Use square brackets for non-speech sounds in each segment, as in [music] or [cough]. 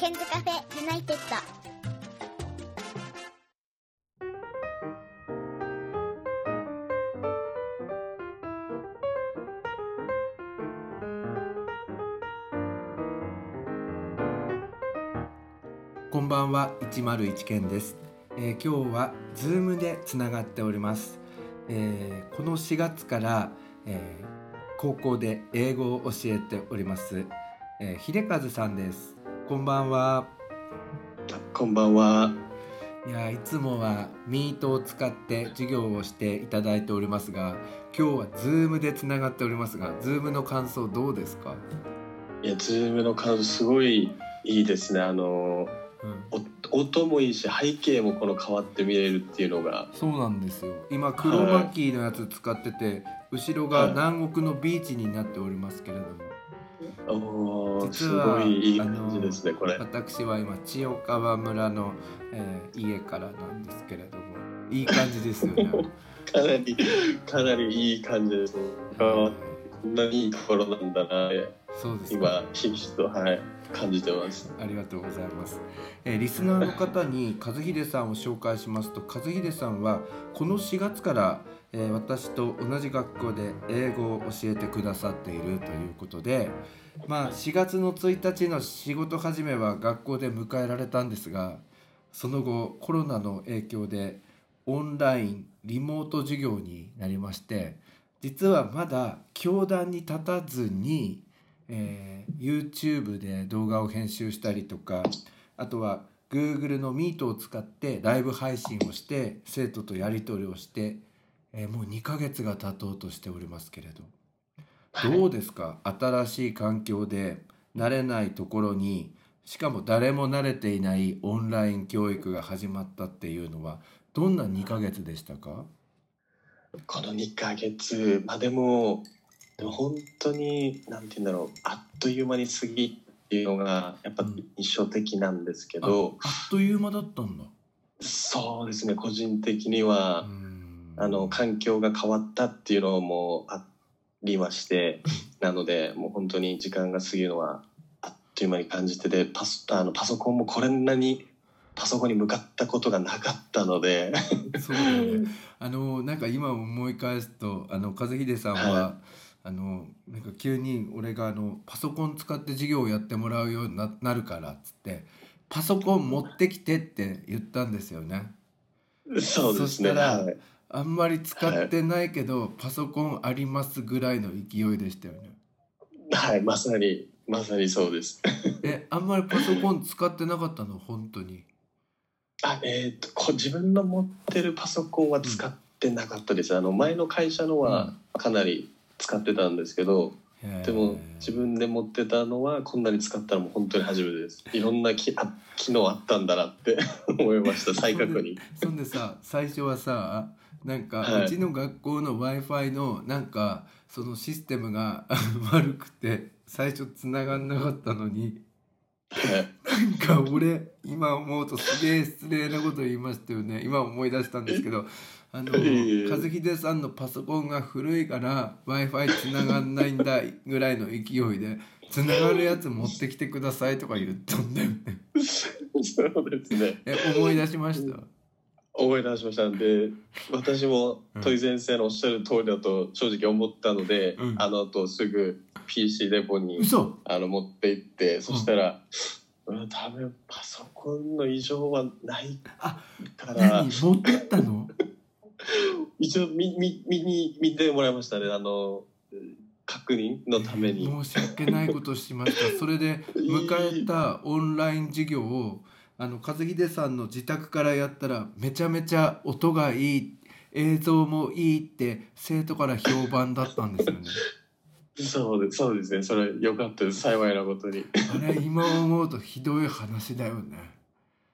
ケンズカフェユナイテッド。こんばんは101件です、えー今日は Zoom でつながっております、えーこの4月から、えー高校で英語を教えております、えー秀和さんです。こんばんはこんばんは。いやいつもは Meet を使って授業をしていただいておりますが今日は Zoom でつながっておりますが Zoom の感想どうですか、いや、 Zoom の感想すごいいいですね。あの、うんお音もいいし、背景もこの変わって見れるっていうのが。そうなんですよ今クロマキーのやつ使ってて後ろが南国のビーチになっておりますけれども、おーす実はごいいいあの感じですね、これ。私は今千代川村の、えー家からなんですけれどもいい感じですよね。[laughs] かなり、かなりいい感じです。あーこんなにいいところなんだな、そうですか今、ひしと、はい、感じてます。ありがとうございます、えーリスナーの方に和秀さんを紹介しますと和秀さんはこの4月から、えー私と同じ学校で英語を教えてくださっているということでまあ4月の1日の仕事始めは学校で迎えられたんですがその後コロナの影響でオンラインリモート授業になりまして実はまだ教壇に立たずに、えー YouTube で動画を編集したりとかあとは Google の Meet を使ってライブ配信をして生徒とやり取りをして、えーもう2ヶ月が経とうとしておりますけれど。どうですか？新しい環境で慣れないところにしかも誰も慣れていないオンライン教育が始まったっていうのはどんな2ヶ月でしたか？この2ヶ月、まあでも、でも本当に、なんて言うんだろう、あっという間に過ぎっていうのが、やっぱうん。印象的なんですけど、あっという間だったんだ。そうですね、個人的には、あの、環境が変わったっていうのもありまして、[laughs] なので、もう本当に時間が過ぎるのは、あっという間に感じてて、パソあのパソコンもこんなに、パソコンに向かったことがなかったので、[laughs] そうだよね。[laughs] あのなんか今思い返すとあの和秀さんは、はあのなんか急に俺があのパソコン使って授業をやってもらうようにななるからっつってパソコン持ってきてって言ったんですよね。そうですね。そしたらはいあんまり使ってないけど、パソコンありますぐらいの勢いでしたよね。はい、まさに、まさにそうです。[laughs] えあんまりパソコン使ってなかったの？本当に。あ、えっ、とこ、自分の持ってるパソコンは使ってなかったです。あの、前の会社のはかなり使ってたんですけど、へーでも自分で持ってたのはこんなに使ったのも本当に初めてです。いろんなきあ機能あったんだなって思いました、再確認。そんでさ最初はさなんか、はい。うちの学校の w i f i のなんかそのシステムが [laughs] 悪くて最初繋がんなかったのにはい。なんか俺今思うとすげえ失礼なこと言いましたよね。今思い出したんですけどあの和秀さんのパソコンが古いから w i f i 繋がんないんだぐらいの勢いで繋がるやつ持ってきてくださいとか言ったんだよね。[laughs] そうですね。え思い出しました？思い出しましたんで、私も土井先生のおっしゃる通りだと正直思ったので、うん。あの後すぐ PC デポに嘘。あの持って行って、そしたら、うん、多分パソコンの異常はないあから。何、持ってったの？[laughs] 一応見見見に見てもらいましたね、あの、確認のために。申し訳ないことしました。それで迎えたオンライン授業をあの和秀さんの自宅からやったらめちゃめちゃ音がいい映像もいいって生徒から評判だったんですよね。そうですそうです。ね、それ良かったです、幸いなことに。あれ今思うとひどい話だよね。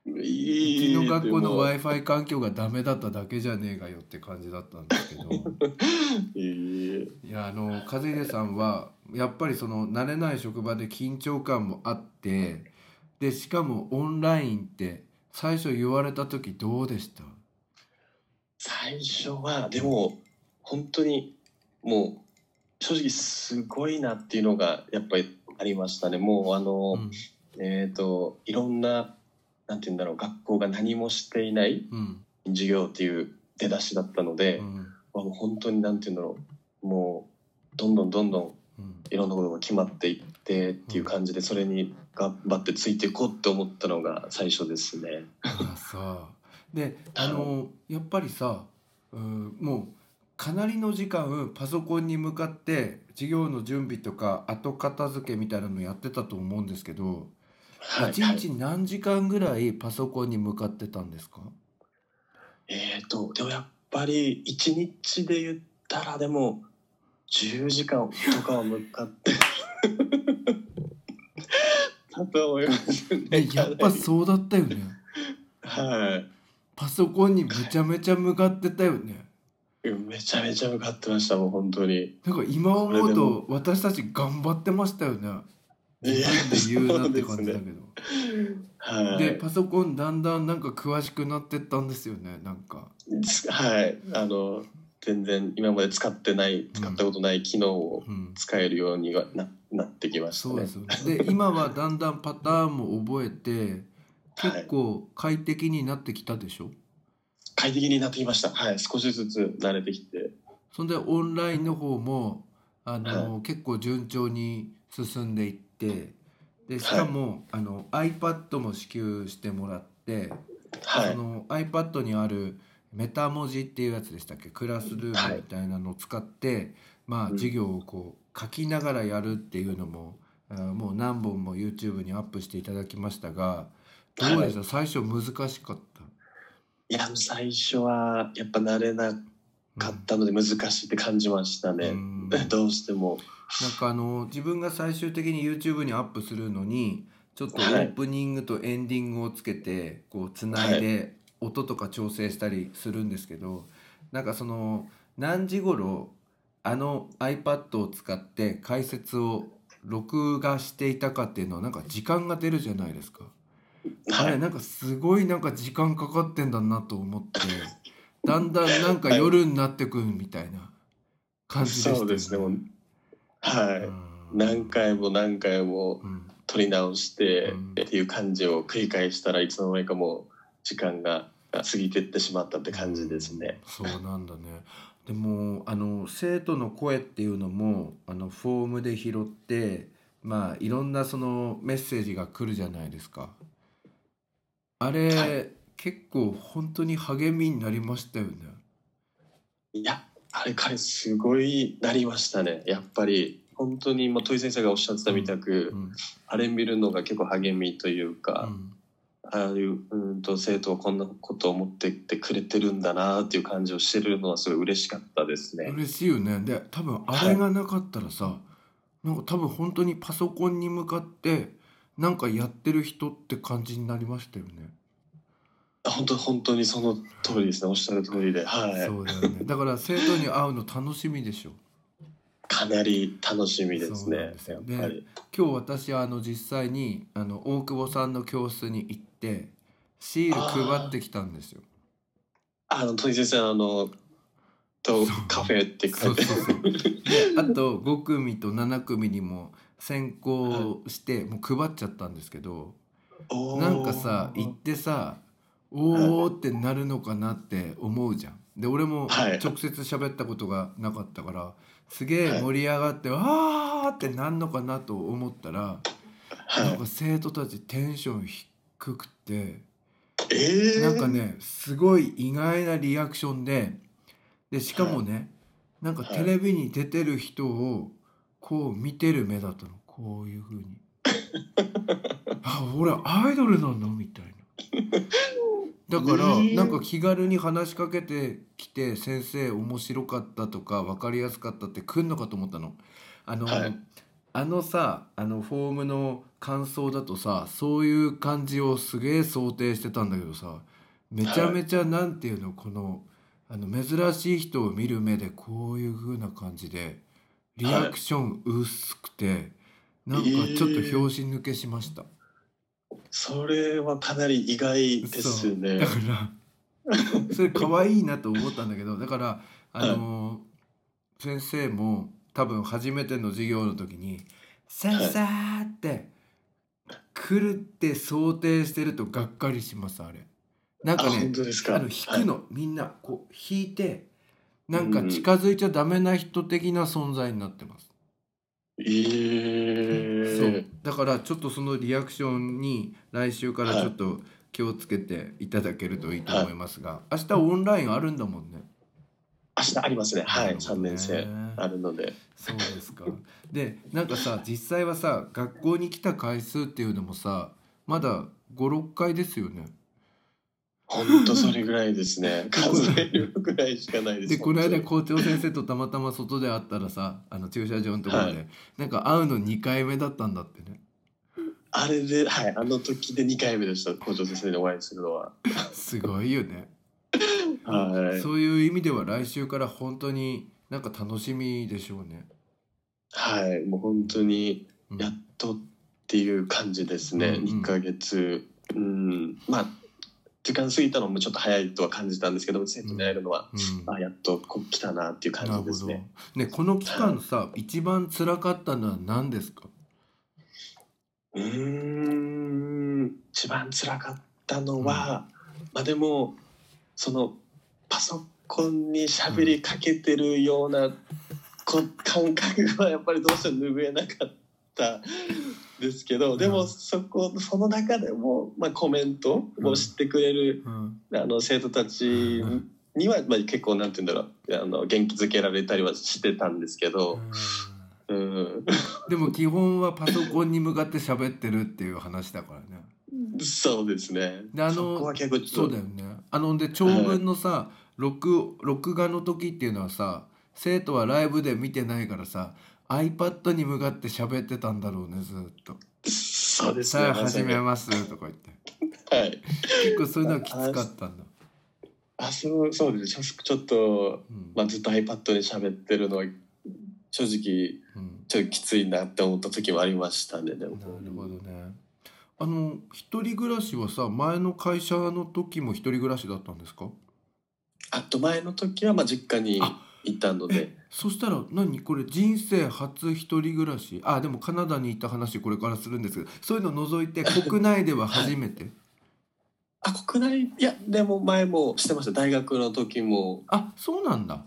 ういいちの学校の w で i f i 環境がダメだっただけじゃねえがよって感じだったんですけど。いやあの和秀さんはやっぱりその慣れない職場で緊張感もあってでしかもオンラインって最初言われた時どうでした？最初はでも本当にもう正直すごいなっていうのがやっぱりありましたね。もうあの、うん。えっ、といろんななんて言うんだろう学校が何もしていないうん。授業っていう出だしだったので、うん。まあもう本当になんて言うんだろうもうどんどんどんどん。いろんなことが決まっていってっていう感じでそれに頑張ってついていこうって思ったのが最初ですね。あさで [laughs] あのやっぱりさ、うん、もうかなりの時間パソコンに向かって授業の準備とか後片付けみたいなのやってたと思うんですけど、はい、一日何時間ぐらいパソコンに向かってたんですか？えっ、とでもやっぱり一日で言ったらでも10時間とかは向かってだと思いますね。えやっぱそうだったよねはい。パソコンにめちゃめちゃ向かってたよねめちゃめちゃ向かってましたもう本当に。なんか今思うと私たち頑張ってましたよね自分で言うなって感じだけど。はい。でパソコンだんだんなんか詳しくなってったんですよねなんかつはい。あの全然今まで使ってない使ったことない機能をうん使えるようにはななってきましたね。そうですで今はだんだんパターンも覚えて結構快適になってきたでしょ？快適になってきました。はい。少しずつ慣れてきて。そんでオンラインの方もあの、結構順調に進んでいってでしかも、あの iPad も支給してもらって、はい。その iPad にあるメタ文字っていうやつでしたっけ？クラスルームみたいなのを使って、まあうん授業をこう書きながらやるっていうのも、あもう何本も YouTube にアップしていただきましたがどうでした、最初難しかった？いや最初はやっぱ慣れなかったので難しいって感じましたね。うん。[laughs] どうしても。なんかあの自分が最終的に YouTube にアップするのにちょっとオープニングとエンディングをつけてこうつないで音とか調整したりするんですけどなんかその何時頃あの iPad を使って解説を録画していたかっていうのはなんか時間が出るじゃないですか。あはい。れなんかすごいなんか時間かかってんだなと思ってだんだんなんか夜になってくみたいな感じでしたよそうですね。はい。うん何回も何回もうん撮り直してうんっていう感じを繰り返したらいつの間にかもう時間が過ぎてってしまったって感じですね。そうなんだね。でもあの生徒の声っていうのもあのフォームで拾ってまあいろんなそのメッセージが来るじゃないですか。あれ、はい結構本当に励みになりましたよね。いや、あれ彼すごいなりましたね。やっぱり本当にもう土井先生がおっしゃってたみたく、うんあれ見るのが結構励みといううか、んああいううんと生徒はこんなことを思ってってくれてるんだなっていう感じをしてるのはすごい嬉しかったですね。嬉しいよね。で多分あれがなかったらさ、なんか多分本当にパソコンに向かってなんかやってる人って感じになりましたよね。本当本当にその通りですね。おっしゃる通りで、はい。そうだよね。だから生徒に会うの楽しみでしょ。かなり楽しみですねです。よ。今日私はあの実際にあの大久保さんの教室に行ってシール配ってきたんですよ。あの土井先生あのとカフェって書いて。[laughs] あと5組と7組にも先行してもう配っちゃったんですけどおーなんかさ行ってさおーってなるのかなって思うじゃん。で俺もはい直接喋ったことがなかったからすげえ盛り上がってわーってなんのかなと思ったらはい。なんか。生徒たちテンション低くてええなんかねすごい意外なリアクションででしかもねなんかテレビに出てる人をこう見てる目だったのこういう風に。[laughs] あ俺アイドルなの？みたいな [laughs] だからえ。ーなんか気軽に話しかけてきて先生面白かったとか分かりやすかったって来んのかと思ったの。あの、はい。あのさあのフォームの感想だとさそういう感じをすげえ想定してたんだけどさめちゃめちゃなんていうのこのあの珍しい人を見る目でこういう風な感じでリアクション薄くて、なんかちょっと拍子抜けしました。それはかなり意外ですね。だ。から [laughs] それ可愛いなと思ったんだけどだからあの先生も多分初めての授業の時に「先生!」って来来るって想定してるとがっかりしますあれ。なんかあねあの引くの、みんなこう引いてなんか近づいちゃダメな人的な存在になってます、えー、そうだからちょっとそのリアクションに来週からちょっと気をつけていただけるといいと思いますが、明日オンラインあるんだもんね。明日ありますね。はいなるほどね。3年生あるので。そうですか。でなんかさ実際はさ学校に来た回数っていうのもさまだ56回ですよね本当それぐらいですね。[laughs] 数えるぐらいしかないです。でこの間本校長先生とたまたま外で会ったらさあの駐車場のところで、はい。なんか会うの2回目だったんだってね。あれではいあの時で2回目でした校長先生にお会いするのは。[laughs] すごいよね、はい。そういう意味では来週から本当になんか楽しみでしょうね、はいもう本当にうん。やっとっていう感じですね、うんうん。2ヶ月。うん。まあ時間過ぎたのもちょっと早いとは感じたんですけど生徒に会えるのは、うん。あやっとこ来たなっていう感じですね。ねこの期間さ一番辛かったのは何ですか？うーん一番辛かったのは、まあでもそのパソコンに喋りかけてるようなこ感覚はやっぱりどうしても拭えなかったですけどでもそこその中でも、まあ、コメントを知ってくれる、うん。あの生徒たちには、まあ、結構なんて言うんだろうあの元気づけられたりはしてたんですけど、うん、でも基本はパソコンに向かって喋ってるっていう話だからね。そうですね。であのそうだよね。あので長文のさ、録録画の時っていうのはさ生徒はライブで見てないからさ iPad に向かって喋ってたんだろうねずっと「そうですね。さあ始めます」とか言ってはい。結構そういうのはきつかったんだ、あ、そう、そうですね。ちょっと、うんまあ、ずっと iPad に喋ってるのは。正直、うん、ちょっときついなって思った時もありましたね。でも。なるほどねあの一人暮らしはさ前の会社の時も一人暮らしだったんですか？あと前の時は、まあ、実家にあいたので。そしたら何？これ人生初一人暮らし？あでもカナダに行った話これからするんですけどそういうの除いて [laughs] 国内では初めて、あ、国内、いや、でも前もしてました。大学の時も。あそうなんだ。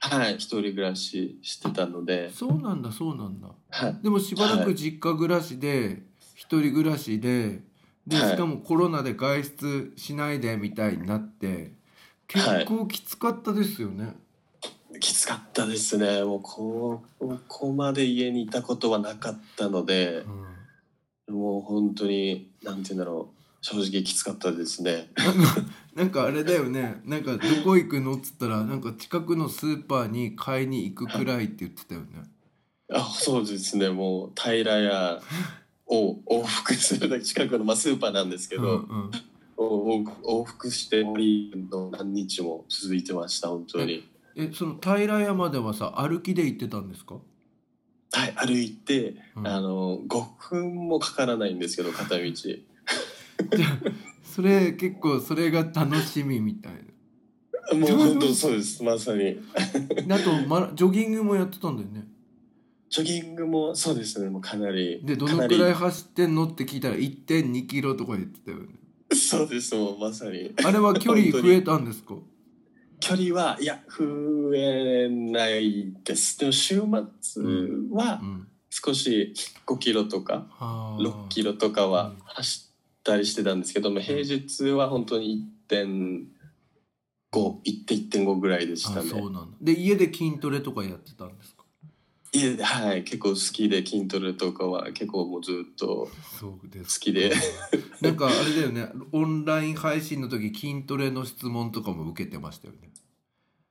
はい、一人暮らししてたので。そうなんだそうなんだ。はい。でもしばらくはい。実家暮らしで一人暮らしでではい。しかもコロナで外出しないでみたいになって結構きつかったですよね、きつかったですね。もう、こう、ここまで家にいたことはなかったのでう。んもう本当に、なんて言うんだろう。正直きつかったですね。[laughs] なんかあれだよねなんかどこ行くのっつったらなんか近くのスーパーに買いに行くくらいって言ってたよねあ、そうですね。もう平屋を [laughs] 往復するだけ近くの、まあ、スーパーなんですけど、うんうんを往往復しての何日も続いてました。本当に。えその平山ではさ歩きで行ってたんですか、はい、歩いて、うんあの5分もかからないんですけど片道。じゃあそれ結構それが楽しみみたい [laughs] もう本当そうです。まさに。[laughs] あと、ま、ジョギングもやってたんだよね？ジョギングもそうですね。もうかなり。でどのくらい走ってんのって聞いたら1 2キロとか言ってたよね [laughs] そうです。もうまさに。あれは距離増えたんですか？距離はいや増えないです。でも週末はうん。少し5キロとかはあ6キロとかはうん走ったりしてたんですけども、平日は本当に1.5、1.1.5ぐらいでしたね。あそうなんだ。で家で筋トレとかやってたんですか？いやはい、結構好きで筋トレとかは結構もうずっと好きで。なんかあれだよね。オンライン配信の時筋トレの質問とかも受けてましたよね。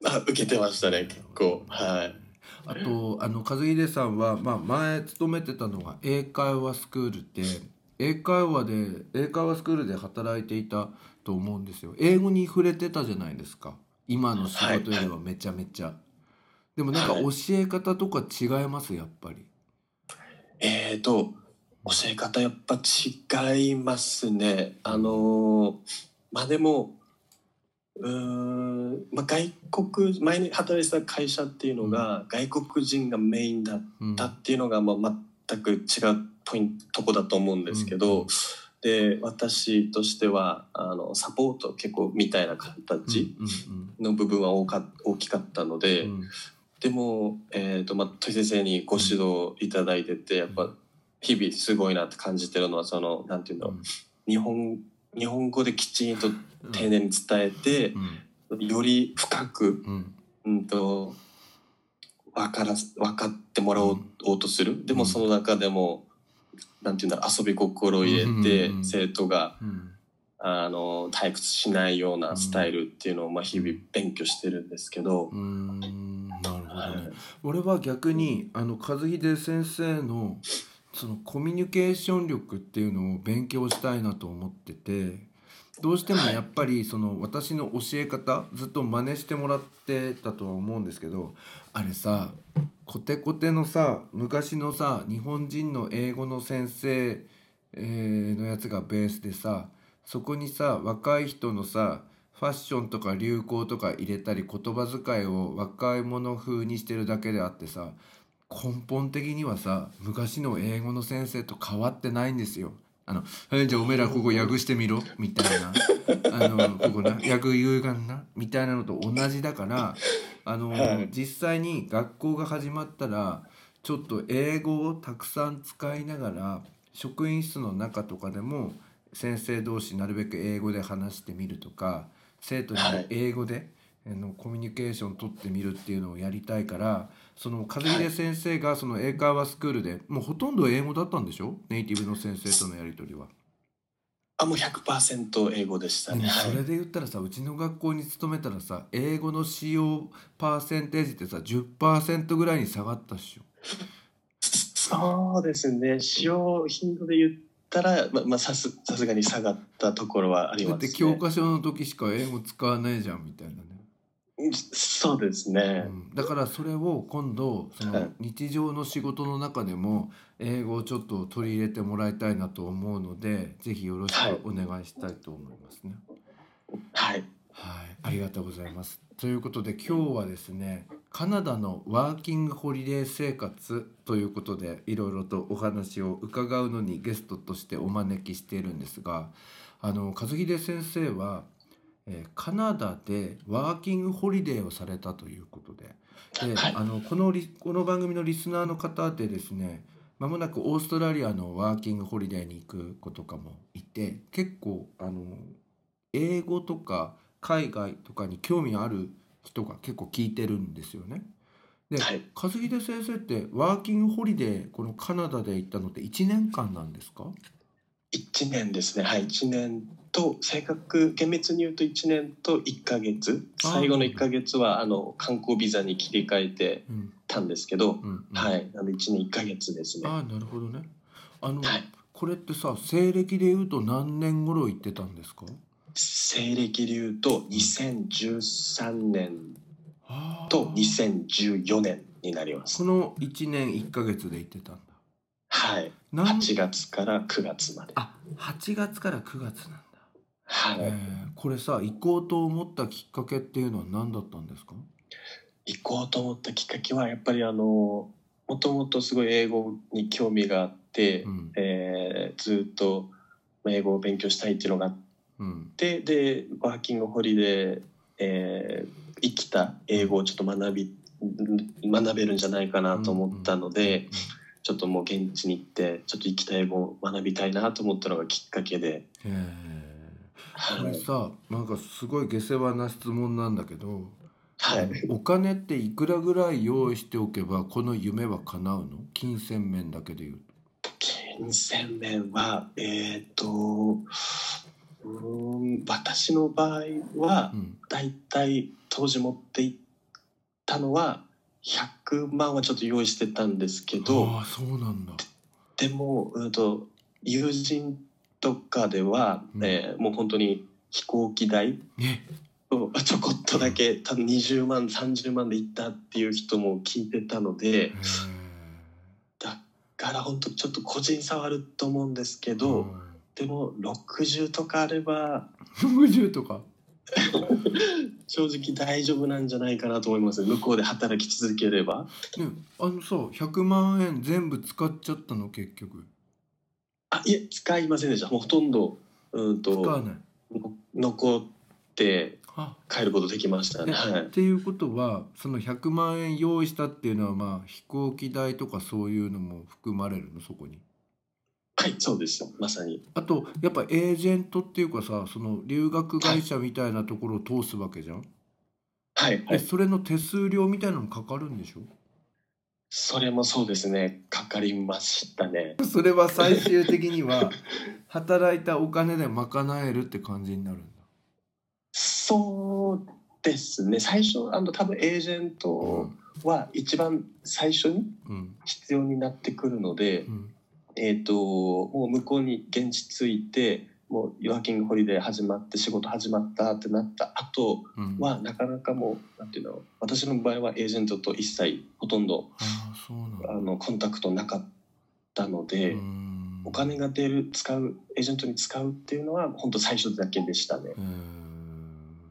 あ受けてましたね、結構。はい。あとあの和秀さんは、まあ、前勤めてたのが英会話スクールで英会話で英会話スクールで働いていたと思うんですよ。英語に触れてたじゃないですか。今の仕事よりはめちゃめちゃ、でもなんかはい。教え方とか違います？やっぱり。えーと、教え方やっぱ違いますね。あのーまあでも、うーん、まあ外国、前に働いてた会社っていうのが外国人がメインだっうんたっていうのが、まあ全く違っポイントとこだと思うんですけど、うん。で私としてはあのサポート結構みたいな形うんの部分は大か大きかったので、うんうんでも、えーとまあ、土井先生にご指導いただいててやっぱ日々すごいなって感じてるのはそのなんていうんだろう。日本日本語できちんと丁寧に伝えてう、ん。より深く、うん。うん、と分からす分かってもらおうとする。でもその中でもなんていうんだろう遊び心を入れて、うん。生徒がうん。あの退屈しないようなスタイルっていうのを、まあ、日々勉強してるんですけど。うーんどね、はい。俺は逆にあの和秀先生のそのコミュニケーション力っていうのを勉強したいなと思っててどうしてもやっぱりその私の教え方ずっと真似してもらってたとは思うんですけどあれさコテコテのさ昔のさ日本人の英語の先生、えーのやつがベースでさそこにさ若い人のさファッションとか流行とか入れたり言葉遣いを若い者風にしてるだけであってさ根本的にはさ昔の英語の先生と変わってないんですよ。あの「はいじゃあおめえらここ訳してみろ」みたいな「あのここな。訳言うがんな」みたいなのと同じだからあの、はい。実際に学校が始まったらちょっと英語をたくさん使いながら職員室の中とかでも先生同士なるべく英語で話してみるとか生徒にはい英語で、あのコミュニケーション取ってみるっていうのをやりたいからその和秀先生がその英会話スクールでもうほとんど英語だったんでしょ？ネイティブの先生とのやり取りは。あもう100%英語でしたね。それで言ったらさうちの学校に勤めたらさ英語の使用パーセンテージってさ10%ぐらいに下がったっしょ。[laughs] そうですね使用頻度で言ったら、ままあ、さすさすがに下がったところはありだってますね。教科書の時しか英語使わないじゃんみたいなね。そうですね。うんだからそれを今度そはいの日常の仕事の中でも英語をちょっと取り入れてもらいたいなと思うのでぜひよろしはいくお願いしたいと思いますね。はい。はい、ありがとうございます。ということで今日はですねカナダのワーキングホリデー生活ということでいろいろとお話を伺うのにゲストとしてお招きしているんですがあの和秀先生は、えーカナダでワーキングホリデーをされたということでで、はい。あのこのリこの番組のリスナーの方でですねまもなくオーストラリアのワーキングホリデーに行く子とかもいて結構あの英語とか海外とかに興味ある人が結構聞いてるんですよね。で、はい和秀先生ってワーキングホリデーこのカナダで行ったのって1年間なんですか？1年ですね。はい。1年と、正確、厳密に言うと1年と1ヶ月。最後の1ヶ月は、あの、観光ビザに切り替えてうんたんですけど、うんうん、はい。なので1年1ヶ月ですね。ああなるほどね。あの、はいこれってさ西暦で言うと何年頃行ってたんですか？西暦で言うと、2013年と2014年になりますこ。の1年1ヶ月で行ってたんだ。はい。なん8月から9月まで。あ8月から9月なんだ。はい。えーこれさ行こうと思ったきっかけっていうのは何だったんですか？行こうと思ったきっかけはやっぱりあのもともとすごい英語に興味があって、うんえーずっと英語を勉強したいっていうのがあっうん。てでワーキングホリデー、えー生きた英語をちょっと学び学べるんじゃないかなと思ったので、ちょっともう現地に行ってちょっと生きた英語を学びたいなと思ったのがきっかけで、うんへー。こはい。れさなんかすごい下世話な質問なんだけど、はい、お金っていくらぐらい用意しておけばこの夢は叶うの？金銭面だけで言う。と。金銭面はえっ、とうーん私の場合はうんだいたい当時持っていったのは100万はちょっと用意してたんですけどああそうなんだ。でも、うん、と友人とかでは、うん。えーもう本当に飛行機代ねをちょこっとだけ多分20万30万で行ったっていう人も聞いてたのでだから本当ちょっと個人差はあると思うんですけど、うんでも60とかあれば60とか？[laughs] 正直大丈夫なんじゃないかなと思います。向こうで働き続ければ。ねあのさ100万円全部使っちゃったの結局。いえ使いませんでした。もうほとんどうん使わとない。の残ってあ帰ることできましたね。えはい。っていうことはその100万円用意したっていうのはまあ飛行機代とかそういうのも含まれるの？そこにはいそうですまさに。あとやっぱエージェントっていうかさその留学会社みたいなところを通すわけじゃん、はい、はい、でそれの手数料みたいなのもかかるんでしょ？それもそうですね。かかりましたね。[laughs] それは最終的には働いたお金で賄えるって感じになるんだ。そうですね。最初あの多分エージェントは一番最初にうん。必要になってくるので、うんえっ、ともう向こうに現地着いてもうワーキングホリデー始まって仕事始まったってなった後うん。はなかなかもうなんていうの私の場合はエージェントと一切ほとんどあのコンタクトなかったので、うん。お金が出る使うエージェントに使うっていうのは本当最初だけでしたね。うん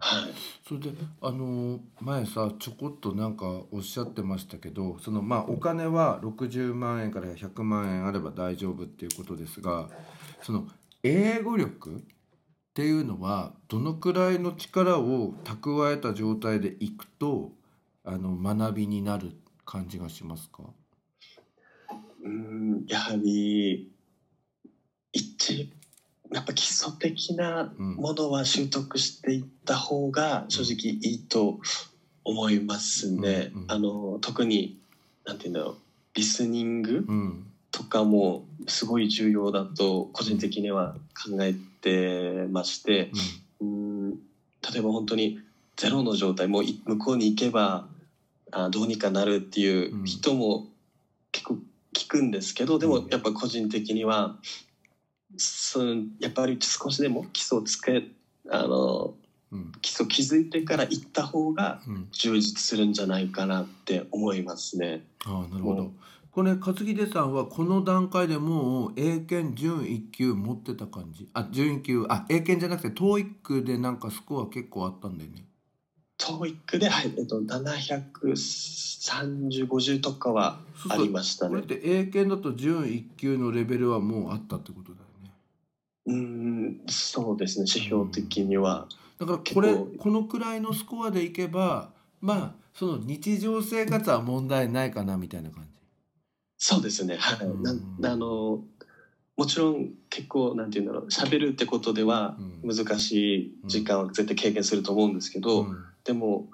はい、それであの前さちょこっとなんかおっしゃってましたけどそのまあお金は60万円から100万円あれば大丈夫っていうことですがその英語力っていうのはどのくらいの力を蓄えた状態でいくとあの学びになる感じがしますか？うんやはり一やっぱ基礎的なうん。ものは習得していった方が正直いいと思いますね。うんうん。あの特になんていうんだろうリスニングうん。とかもすごい重要だと個人的には考えてまして、うん、例えば本当にゼロの状態もうい向こうに行けばあどうにかなるっていう人も結構聞くんですけど、でもやっぱ個人的にはそうやっぱり少しでも基礎をつけあのうん。基礎築いてから行った方がうん。充実するんじゃないかなって思いますね。ああなるほど。うん。これ勝秀さんはこの段階でもう英検準1級持ってた感じ？あ準1級あ英検じゃなくて TOEIC でなんかスコア結構あったんだよね。TOEIC で、はいえっと、73050とかはありましたね。これっ。て英検だと準1級のレベルはもうあったってことだよねうんそうですね指標的には。だからこれこのくらいのスコアでいけばまあその日常生活は問題ないかなみたいな感じ。そうですね。はい。うん。なんあのもちろん結構なんていうんだろう喋るってことではうん。難しい時間は絶対経験すると思うんですけど、うん。でも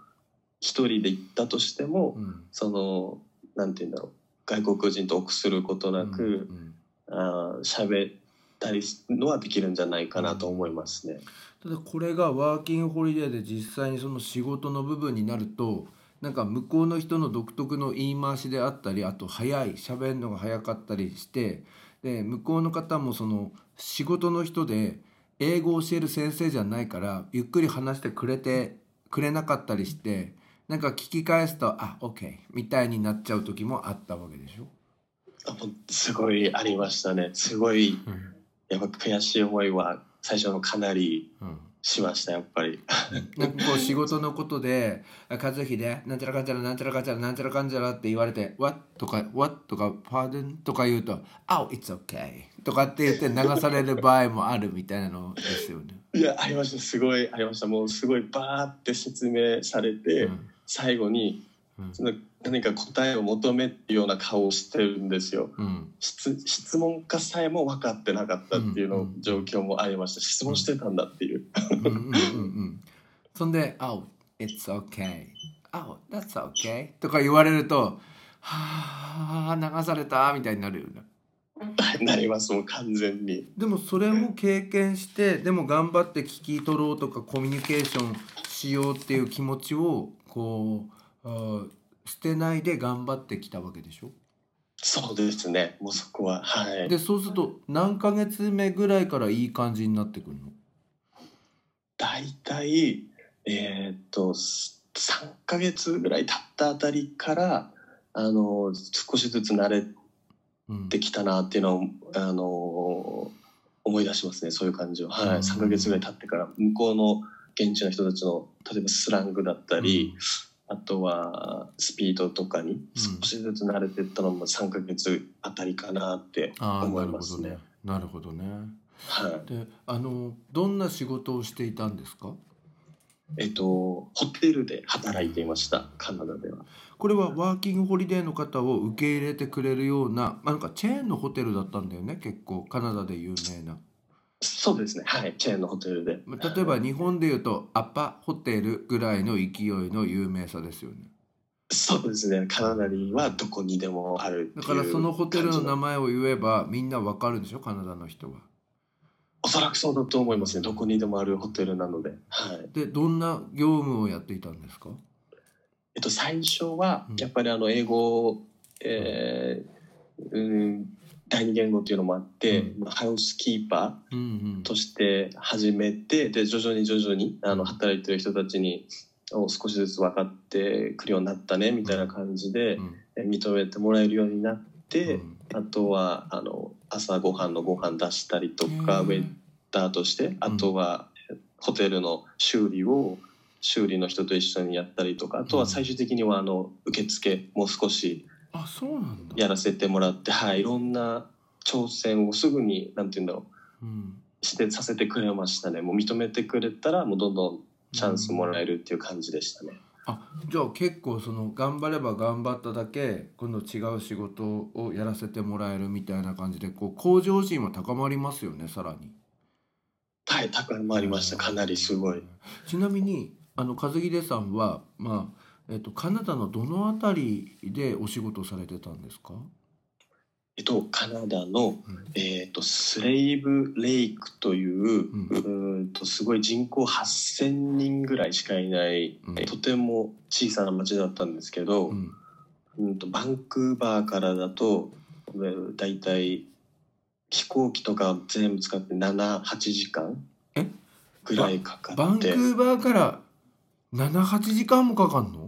一人で行ったとしても、うん。そのなんていうんだろう外国人と臆することなく、うんあー喋ったりするのはできるんじゃないかなと思いますね。ただこれがワーキングホリデーで実際にその仕事の部分になるとなんか向こうの人の独特の言い回しであったりあと早い喋るのが早かったりしてで向こうの方もその仕事の人で英語を教える先生じゃないからゆっくり話してくれてくれなかったりしてなんか聞き返すと「あ OK」みたいになっちゃう時もあったわけでしょ？すごいありましたね。すごいやっぱ悔しい思いは最初のかなりうんしましたやっぱり。[laughs] なんかこう仕事のことで「あ和秀なんちゃらかんちゃらなんちゃらかんちゃらなんちゃらかんちゃら」って言われて「What?」とか「What?」とか「Pardon?」とか言うと「Oh it's okay」とかって言って流される場合もあるみたいなのですよね。いやありましたすごいありましたもうすごいバーって説明されて、うん最後にうんその何か答えを求めるような顔をしてるんですよ。うん質質問家さえも分かってなかったっていうの、うんうん状況もありました質問してたんだっていう。うんうんうんうんそんで「Oh it's okay」「Oh that's okay」とか言われると「はあ流された」みたいになるよね。なりますもう完全に。でもそれも経験してでも頑張って聞き取ろうとかコミュニケーションしようっていう気持ちをこう捨てないで頑張ってきたわけでしょ？そうですね。もうそこは。はい。でそうすると何ヶ月目ぐらいからいい感じになってくるの？大体えーっとす3ヶ月ぐらい経ったあたりからあの少しずつ慣れうんてきたなっていうのをあの思い出しますね。そういう感じを、はい。うん。3ヶ月ぐらい経ってから向こうの現地の人たちの例えばスラングだったり、あとはスピードとかに少しずつ慣れていったのも3ヶ月あたりかなって思ないますね。ねなるほどねはい。であのどんな仕事をしていたんですか？えっと、ホテルで働いていました、カナダでは。これはワーキングホリデーの方を受け入れてくれるような、まあ、なんかチェーンのホテルだったんだよね結構カナダで有名なそうですね。はい。チェーンのホテルで。まあ例えば日本でいうとアパホテルぐらいの勢いの有名さですよねそうですね。カナダにはどこにでもあるだからそのホテルの名前。前を言えばみんなわかるでしょ？カナダの人はおそらくそうだと思いますね。どこにでもあるホテルなので。はい。でどんな業務をやっていたんですか？えっと、最初はうん、やっぱりあの、英語、えーうん、第二言語っていうのもあって、うん。まあハウスキーパー、うんうん。として始めてで徐々に徐々にあの働いてる人たちにお少しずつ分かってくるようになったねみたいな感じでうん。え認めてもらえるようになって、うん。あとはあの朝ご飯のご飯出したりとかウェイターとしてあとはホテルの修理を修理の人と一緒にやったりとかあとは最終的にはあの受付も少しあそうなんだ。やらせてもらって、はい、いろんな挑戦をすぐになんて言うんだろう。うん。してさせてくれましたね。もう認めてくれたらもうどんどんチャンスもらえるっていう感じでしたね、あじゃあ結構その頑張れば頑張っただけ今度違う仕事をやらせてもらえるみたいな感じでこう向上心は高まりますよねさらに。はい高まりました。かなりすごい。ちなみにあの和秀さんは、まあえっと、カナダのどの辺りでお仕事されてたんですか、えっとカナダの、うん。えっとスレイブレイクという,、ん。うーんとすごい人口8,000人ぐらいしかいない、うん。とても小さな町だったんですけど、うん。うんとバンクーバーからだとえーだいたい飛行機とか全部使って78時間え？ぐらいかかって。バンクーバーから78時間もかかんの？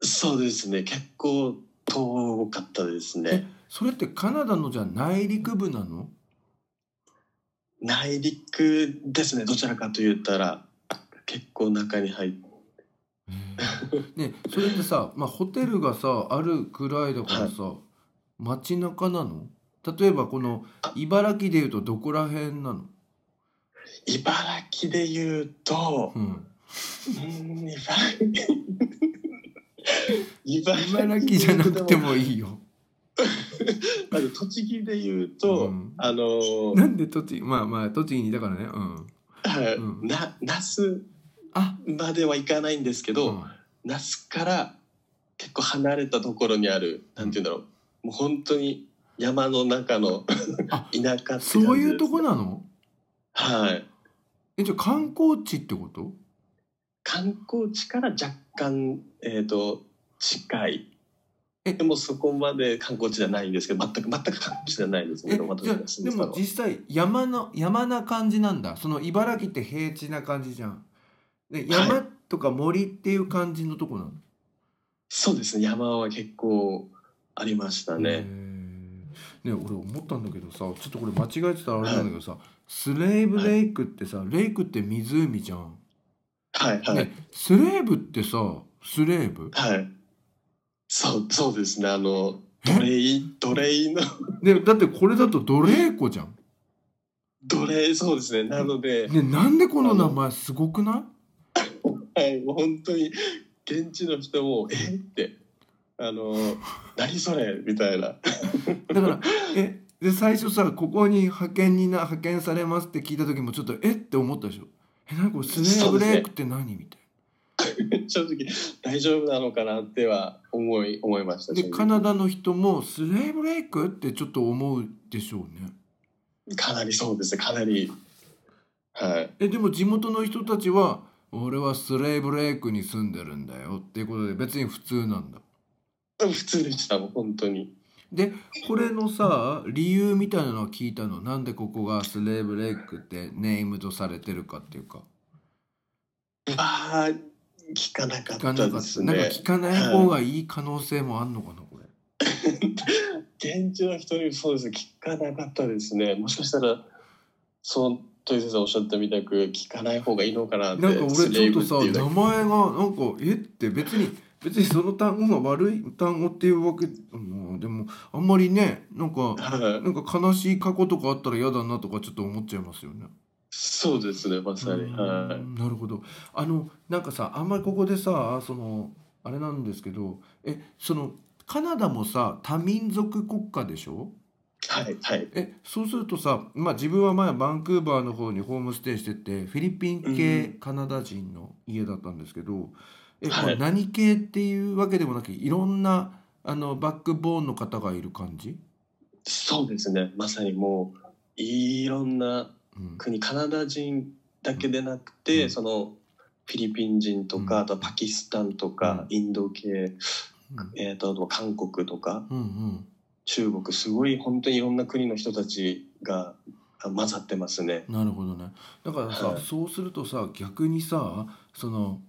そうですね。結構遠かったですえねそれってカナダのじゃあ内陸部なの？内陸ですね。どちらかと言ったら。結構中に入ってねそれってさ、まあ、ホテルがさあるくらいだからさ、街中なの？例えばこの茨城でいうとどこら辺なの、茨城で言うとうん、うーん茨城茨茨城じゃなくてもいいよ。[laughs] あの栃木で言うと、うん。あのなんで栃木？まあまあ栃木にいたからね。うん。な那須あ、までは行かないんですけど、うん。那須から結構離れたところにあるなんて言うんだろう。もう本当に山の中のあ [laughs] 田舎って感じです。そういうとこなの？はい。えじゃあ観光地ってこと？観光地から若干えっ、と近い。え。でもそこまで観光地じゃないんですけど全く全く観光地じゃないんですけえど私でも実際山の山な感じなんだ。その茨城って平地な感じじゃん。で山とか森っていう感じのとこなの、そうですね。山は結構ありましたへね、ー。ね俺思ったんだけどさちょっとこれ間違えてたらあれなんだけどさ、スレイブレイクってさ、レイクって湖じゃん。はいはい、ねスレーブってさスレーブ？はい。そうそうですね。あのえ？奴隷奴隷の。ねだってこれだと奴隷子じゃん。奴隷そうですね。なので、ねなんでこの名前すごくない？はい、本当に現地の人も「え？っ?」て「あの何それ?」みたいな。だからえ？で最初さここに派遣にな派遣されますって聞いた時もちょっとえ？って思ったでしょ？え何これスネーブレイクって何みたい [laughs] 正直大丈夫なのかなっては思い思いました。なでカナダの人もスレーブレイクってちょっと思うでしょうね。かなりそうです。ねかなり。はい。えでも地元の人たちは俺はスレーブレイクに住んでるんだよっていうことで別に普通なんだ。普通でしたもん本当にでこれのさ理由みたいなのは聞いたの？なんでここがスレーブレイクってネームとされてるかっていうか。あ聞かなかったたですね。なんか聞かない方がいい可能性もあんのかなこれ。現地の人にそうです。聞かなかったですね。もしかしたらそう豊先生おっしゃったみたく聞かない方がいいのかなってなんか俺ちょっとさ名前がなんかえ？って別に別にその単語が悪い単語っていうわけもうでもあんまりねなんかはい。なんか悲しい過去とかあったら嫌だなとかちょっと思っちゃいますよね。そうですねまさに、はうんなるほど。あのなんかさあんまりここでさそのあれなんですけどえそのカナダもさ多民族国家でしょ？いはいはい。えそうするとさ、まあ、自分は前バンクーバーの方にホームステイしててフィリピン系カナダ人の家だったんですけど、えはいこれ何系っていうわけでもなくいろんなあのバックボーンの方がいる感じ、そうですね。まさにもういろんなうん。国カナダ人だけでなくて、うん。そのフィリピン人とか、うん。あとはパキスタンとか、インド系、うん。えー、とあとは韓国とかうんうん。中国すごい本当にいろんな国の人たちがあ混ざってますね。なるほどね。だからさ、はい。そうするとさ逆にさその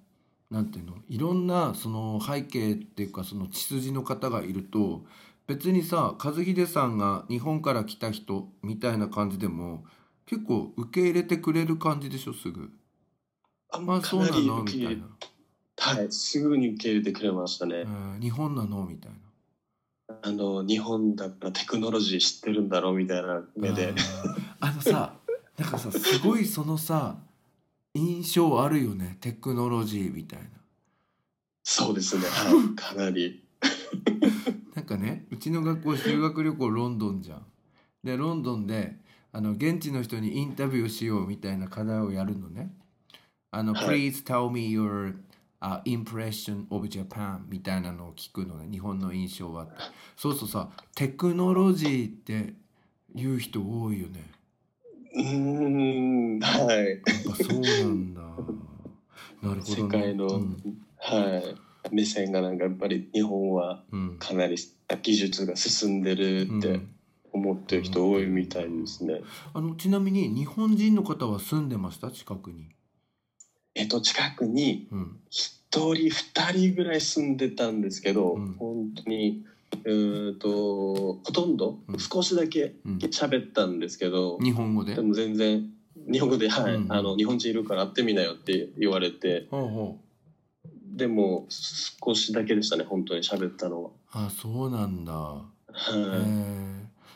なんていうの？いろんなその背景っていうかその血筋の方がいると別にさ和秀さんが日本から来た人みたいな感じでも結構受け入れてくれる感じでしょ？すぐ。あまあそうなの？みたいな、はいすぐに受け入れてくれましたね。うん日本なの？みたいな。あの日本だからテクノロジー知ってるんだろ？うみたいな目で。あーあのさなんかさすごいそのさ印象あるよねテクノロジーみたいな。そうですね、はい、[laughs] かなり。[laughs] なんかねうちの学校修学旅行ロンドンじゃん。でロンドンであの現地の人にインタビューしようみたいな課題をやるのね。あの、はい Please tell me your、uh, impression of Japan みたいなのを聞くのね日本の印象は。そうするとさテクノロジーって言う人多いよね。うーんはい。そうなんだ。なるほど、ね。世界の、うんはい目線がなんかやっぱり日本はうんかなり技術が進んでるってうん思ってる人多いみたいですね。あのちなみに日本人の方は住んでました？近くに。えっと近くにうん一人二人ぐらい住んでたんですけど、うん本当にうーんとほとんどうん。少しだけうん、喋ったんですけど、日本語で？でも全然日本語で「はい、うん。あの日本人いるから会ってみなよ」って言われて。ほうほう。でも少しだけでしたね本当に喋ったのは。あそうなんだ。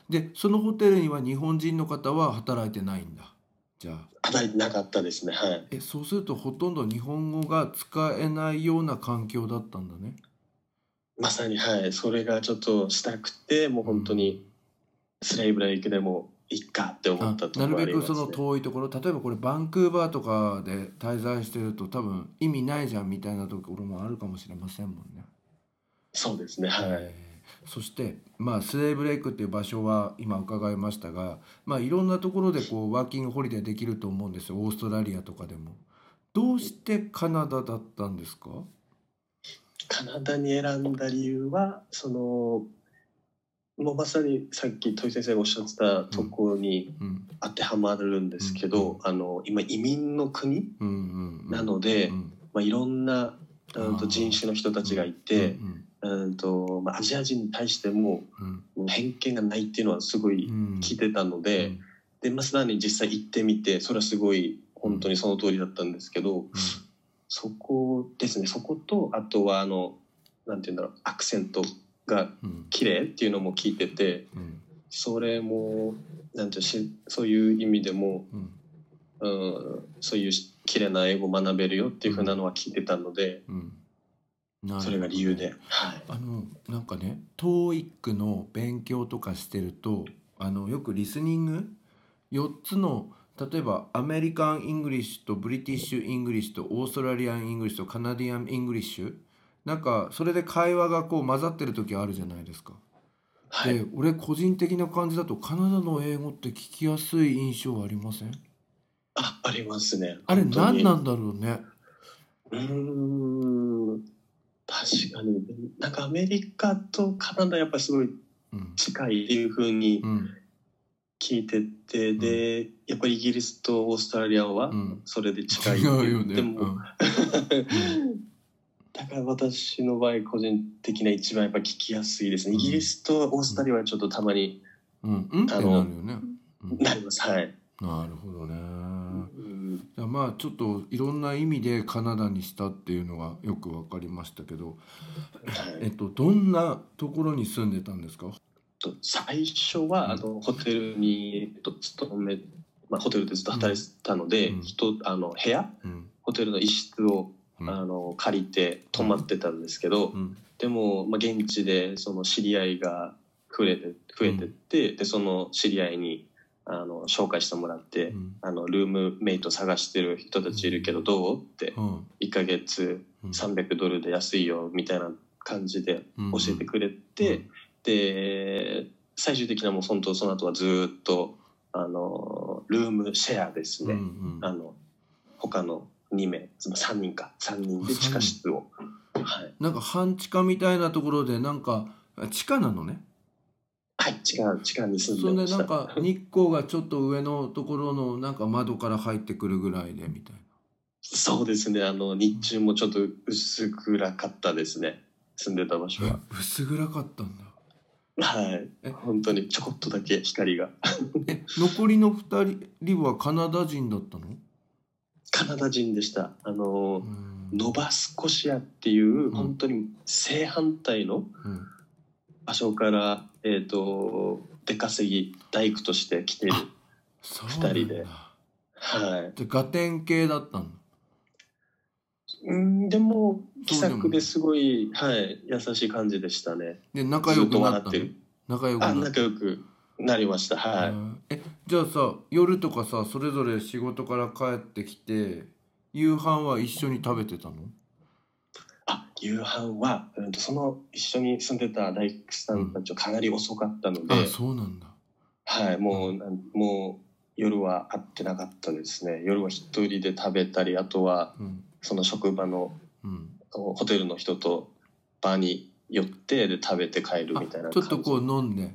でそのホテルには日本人の方は働いてないんだ。じゃあ。働いてなかったですねはい。えそうするとほとんど日本語が使えないような環境だったんだね。まさにはい。それがちょっとしたくてもう本当にスレイブレイクでもいいかって思あったとこなろね、るべくその遠いところ例えばこれバンクーバーとかで滞在してると多分意味ないじゃんみたいなところもあるかもしれませんもんね。そうですねはい、えーそしてまあスレイブレイクっていう場所は今伺いましたがまあいろんなところでこうワーキングホリデーできると思うんですよ。オーストラリアとかでも。どうしてカナダだったんですか？カナダに選んだ理由はそのもうまさにさっき戸井先生がおっしゃってたところにうん当てはまるんですけど、あの今移民の国うんうんうん、なので、うん。まあ、いろんなうんと人種の人たちがいて、うんうんとまあ、アジア人に対しても偏見がないっていうのはすごいうん。聞いてたので、うん。でまあ、さらに実際行ってみてそれはすごい本当にその通りだったんですけど、そこですね。そことあとはあのなんて言うんだろうアクセントがうん。綺麗っていうのも聞いててうん。それもなんていうしそういう意味でも、うん。うん、そういう綺麗な英語を学べるよっていうふうなのは聞いてたので、うん。それが理由で、はい、あのなんかね TOEIC の勉強とかしてるとあのよくリスニング4つの例えば American English と British English と Australian English と Canadian English。なんかそれで会話がこう混ざってる時あるじゃないですか。はい。で俺個人的な感じだとカナダの英語って聞きやすい印象ありません？あありますね。あれ何なんだろうね。うーん。確かに。なんかアメリカとカナダやっぱりすごいうん。近いっていうふうにうん聞いてて、でやっぱりイギリスとオーストラリアはうん、それで近い違うよね。でも、うん。[laughs] だから私の場合個人的な一番やっぱ聞きやすいですね、うん。イギリスとオーストラリアはちょっとたまにうん、うん。ってなるよね。うん。なります。はい、なるほどね。うん。じゃあまあちょっといろんな意味でカナダにしたっていうのがよく分かりましたけど、えっと、どんなところに住んでたんですか？と最初はあのホテルにえっと勤め、まあ、ホテルでずっと働いてたので、うん。人あの部屋？うん。ホテルの一室を、うん。あの借りて泊まってたんですけど、うん。でも、まあ、現地でその知り合いが増えて増えてって、でその知り合いにあの紹介してもらって、うん。あのルームメイト探してる人たちいるけどどう？ってうん。1ヶ月うん。300ドルで安いよみたいな感じで教えてくれて、で最終的なもう本当その後はずっとあのルームシェアですね、うんうん。あの他の2名その3人か。3人で地下室を、はい、なんか半地下みたいなところでなんか地下なのね？はい、地下地下に住んでました。なんか日光がちょっと上のところのなんか窓から入ってくるぐらいでみたいそうですね。あの日中もちょっと薄暗かったですね。住んでた場所なは薄暗かったんだはい。え？本当にちょこっとだけ光が。え残りの2人はカナダ人だったの？カナダ人でした。あのうん。ノバスコシアっていう本当に正反対のうん。場所から、えっ、と出稼ぎ大工として来ているそうなんだ。二人で。はい。じゃあガテン系だったの？うんでも気さくですごいはい優しい感じでしたね。で仲良くなった仲良くなあ仲良くなりました。はい、うんえじゃあさ夜とかさそれぞれ仕事から帰ってきて夕飯は一緒に食べてたの？あ夕飯は、うん、とその一緒に住んでた大工さんたちはかなり遅かったので、あそうなんだ。はいもうなんもう夜は会ってなかったですね。夜は一人で食べたりあとはうんその職場のうん。ホテルの人とバーに寄ってで食べて帰るみたいなあちょっとこうう飲んで。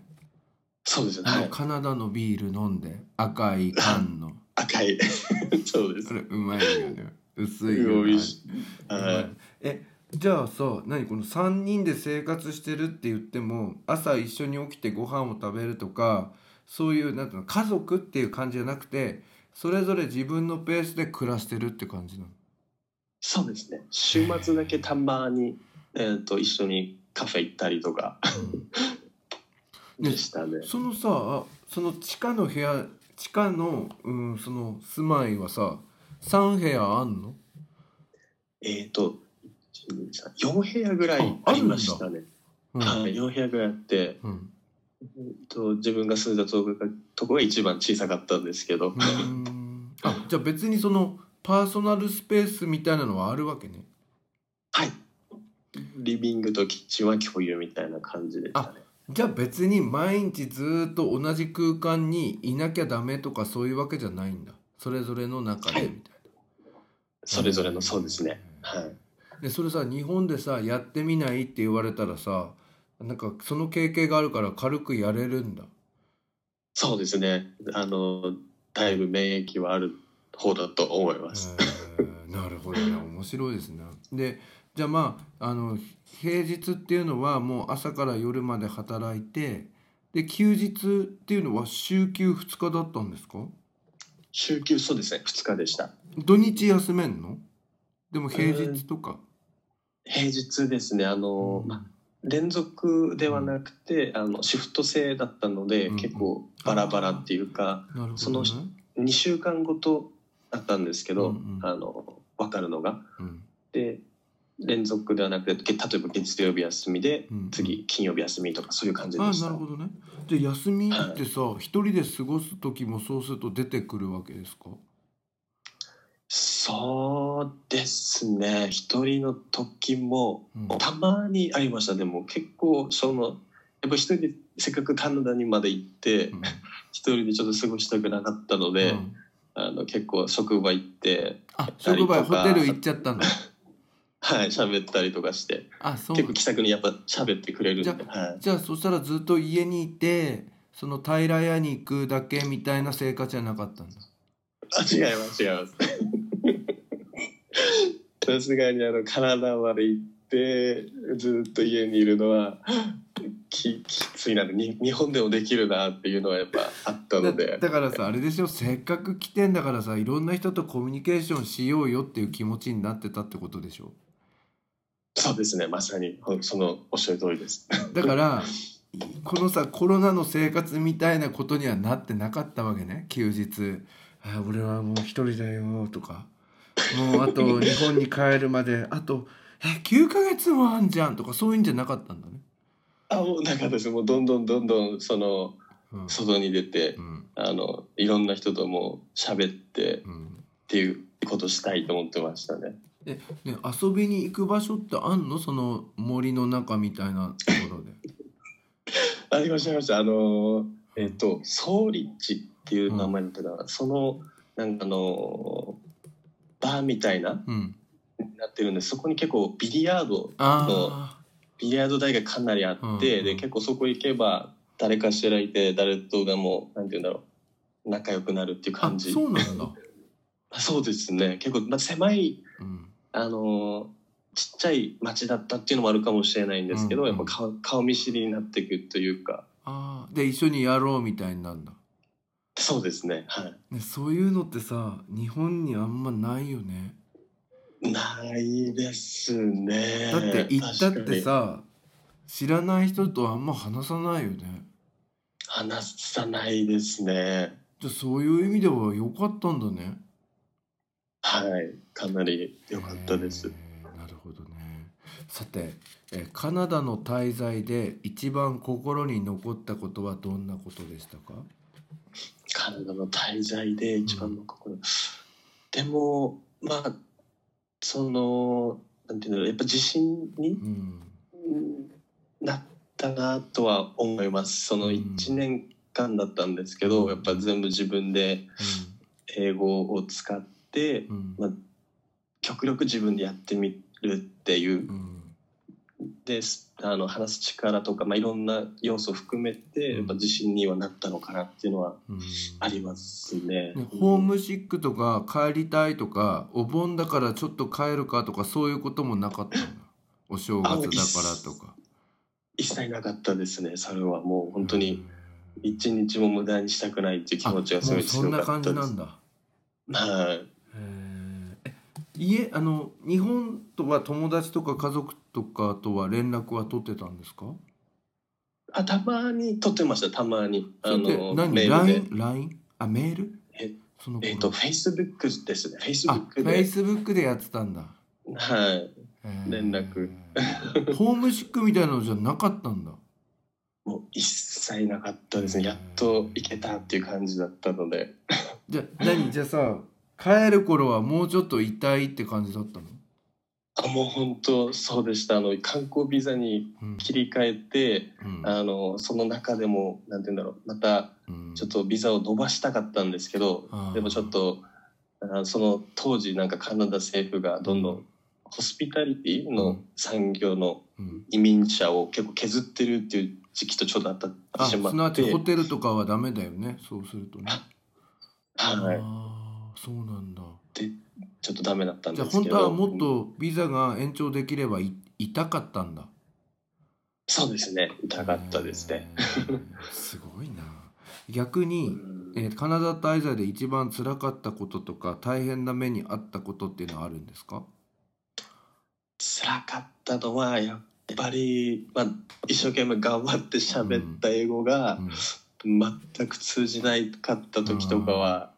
そうですね、あのはい、カナダのビール飲んで。赤い缶の。赤い。[laughs] そうです。それうまいよね。薄いよね。い。えじゃあさ何この3人で生活してるって言っても朝一緒に起きてご飯を食べるとかそういうなんていうの家族っていう感じじゃなくてそれぞれ自分のペースで暮らしてるって感じなの？そうですね。週末だけたまに、えー、と一緒にカフェ行ったりとか。ねでしたね。そのさその地下の部屋地下の、うん、その住まいはさ3部屋あんの？えっ、と4部屋ぐらいありましたね、うん。はい、4部屋ぐらいあって、うん。えーと自分が住んだとこがとこが一番小さかったんですけど、あじゃあ別にそのパーソナルスペースみたいなのはあるわけね。はい。リビングとキッチンは共有みたいな感じでしたね。じゃあ別に毎日ずーっと同じ空間にいなきゃダメとかそういうわけじゃないんだ。それぞれの中ではい。みたいそれぞれのそうですね。な、はい。でそれさ日本でさやってみないって言われたらさなんかその経験があるから軽くやれるんだ。そうですね。あのだいぶ免疫はある方だと思います、なるほど。ね面白いですね。でじゃあまああの平日っていうのはもう朝から夜まで働いてで休日っていうのは週休2日だったんですか？週休そうですね。2日でした。土日休めんの？でも平日とか、平日ですね。あの、うん。ま連続ではなくて、あのシフト制だったので、うん結構バラバラっていうかなるほそのどね、2週間ごとだったんですけど、うんうん。あの分かるのが。うん。で連続ではなくてげ例えば月曜日休みでうん次金曜日休みとかそういう感じであした。なるほどね。じゃあ休みってさ一人で過ごす時もそうすると出てくるわけですか？そうですね。一人の時もうん。たまにありました。でも結構そのやっぱ一人でせっかくカナダにまで行ってうん。一人でちょっと過ごしたくなかったので、うんあの結構職場行ってあ職場ホテル行っちゃったの？[laughs] はい喋ったりとかしてあそう。結構気さくにやっぱ喋ってくれるんで、じはい、じゃあそしたらずっと家にいてその平屋に行くだけみたいな生活じゃなかったんだあ違います違います。[laughs] さすがにあのカナダまで行ってずっと家にいるのはききついなに日本でもできるなっていうのはやっぱあったのだで。だからさあれでしょ？せっかく来てんだからさいろんな人とコミュニケーションしようよっていう気持ちになってたってことでしょ？そうですね。まさにほそのおっしゃる通りです。[laughs] だからこのさコロナの生活みたいなことにはなってなかったわけね？休日「あ俺はもう一人だよ」とか「もうあと日本に帰るまであとえ9ヶ月もあんじゃん」とかそういうんじゃなかったんだね。あもうなんかですもうどんどんどんどんそのうん。外に出てうん。あのいろんな人とも喋ってっうん。ていうことしたいと思ってましたね。えね遊びに行く場所ってあんの？その森の中みたいなところで。[laughs] ありましたありました。あのえっ、とソーリッチっていう名前だったかな、そのなんかあのバーみたいなうん、なってるんでそこに結構ビリヤードあビリヤード台がかなりあって、うんうん。で結構そこ行けば誰かしらいて誰とでもなんて言うんだろう仲良くなるっていう感じ。そうなんだ。あ [laughs] そうですね。結構、まあ、狭いうん。あのーちっちゃい町だったっていうのもあるかもしれないんですけど、うんうん。やっぱ顔顔見知りになっていくというか。あー。で一緒にやろうみたいになるんだ。そうですね。はい。ね、そういうのってさ日本にあんまないよねないですね。だって行ったってさ知らない人とあんま話さないよね。話さないですね。じゃあそういう意味では良かったんだね。はい。かなり良かったです。なるほどね。さてえーカナダの滞在で一番心に残ったことはどんなことでしたか？カナダの滞在で一番の心、でもまあそのなんていうのやっぱ自信にうんなったなとは思います。そのうん1年間だったんですけど、うん。やっぱ全部自分で英語を使って、うん。まあ、極力自分でやってみるっていううんですあの話す力とか、まあ、いろんな要素を含めて、うん。やっぱ自信にはなったのかなっていうのはうん。ありますね。ねホームシックとか帰りたいとかお盆だからちょっと帰るかとかそういうこともなかったお正月だからとか。一切なかったですねそれは。もう本当に一日も無駄にしたくないっていう気持ちがすごい強かったです。感じなん。だ。はいへーえ家あの日本とは友達とか家族とかとは連絡は取ってたんですか？あたまに撮ってましたたまに。あの何？メールで。LINE? あメール？えその頃。えっ、とフェイスブックですね。フェイスブあックで Facebook でやってたんだ。はい。連絡。[laughs] ホームシックみたいなのじゃなかったんだ。もう一切なかったですねやっと行けたっていう感じだったのでじゃあ何じゃあさ帰る頃はもうちょっといたいって感じだったの、あもう本当そうでした。あの観光ビザにうん。切り替えてうん。あのその中でもなんて言うんだろう。またうん。ちょっとビザを伸ばしたかったんですけどあー。でもちょっとあその当時なんかカナダ政府がどんどんホスピタリティの産業のうん。移民者を結構削ってるっていう時期とちょうどあったあすしまって。なわちホテルとかはダメだよね。そうするとね。はいそうなんだ。ちょっとダメだったんじゃあですけど。本当はもっとビザが延長できればい痛かったんだ。そうですね。痛かったですね、すごいな。逆うに、ん。えーカナダ滞在で一番辛かったこととか大変な目にあったことっていうのはあるんですか？辛かったのはやっぱり、まあ、一生懸命頑張って喋った英語がうん。全く通じないかった時とかは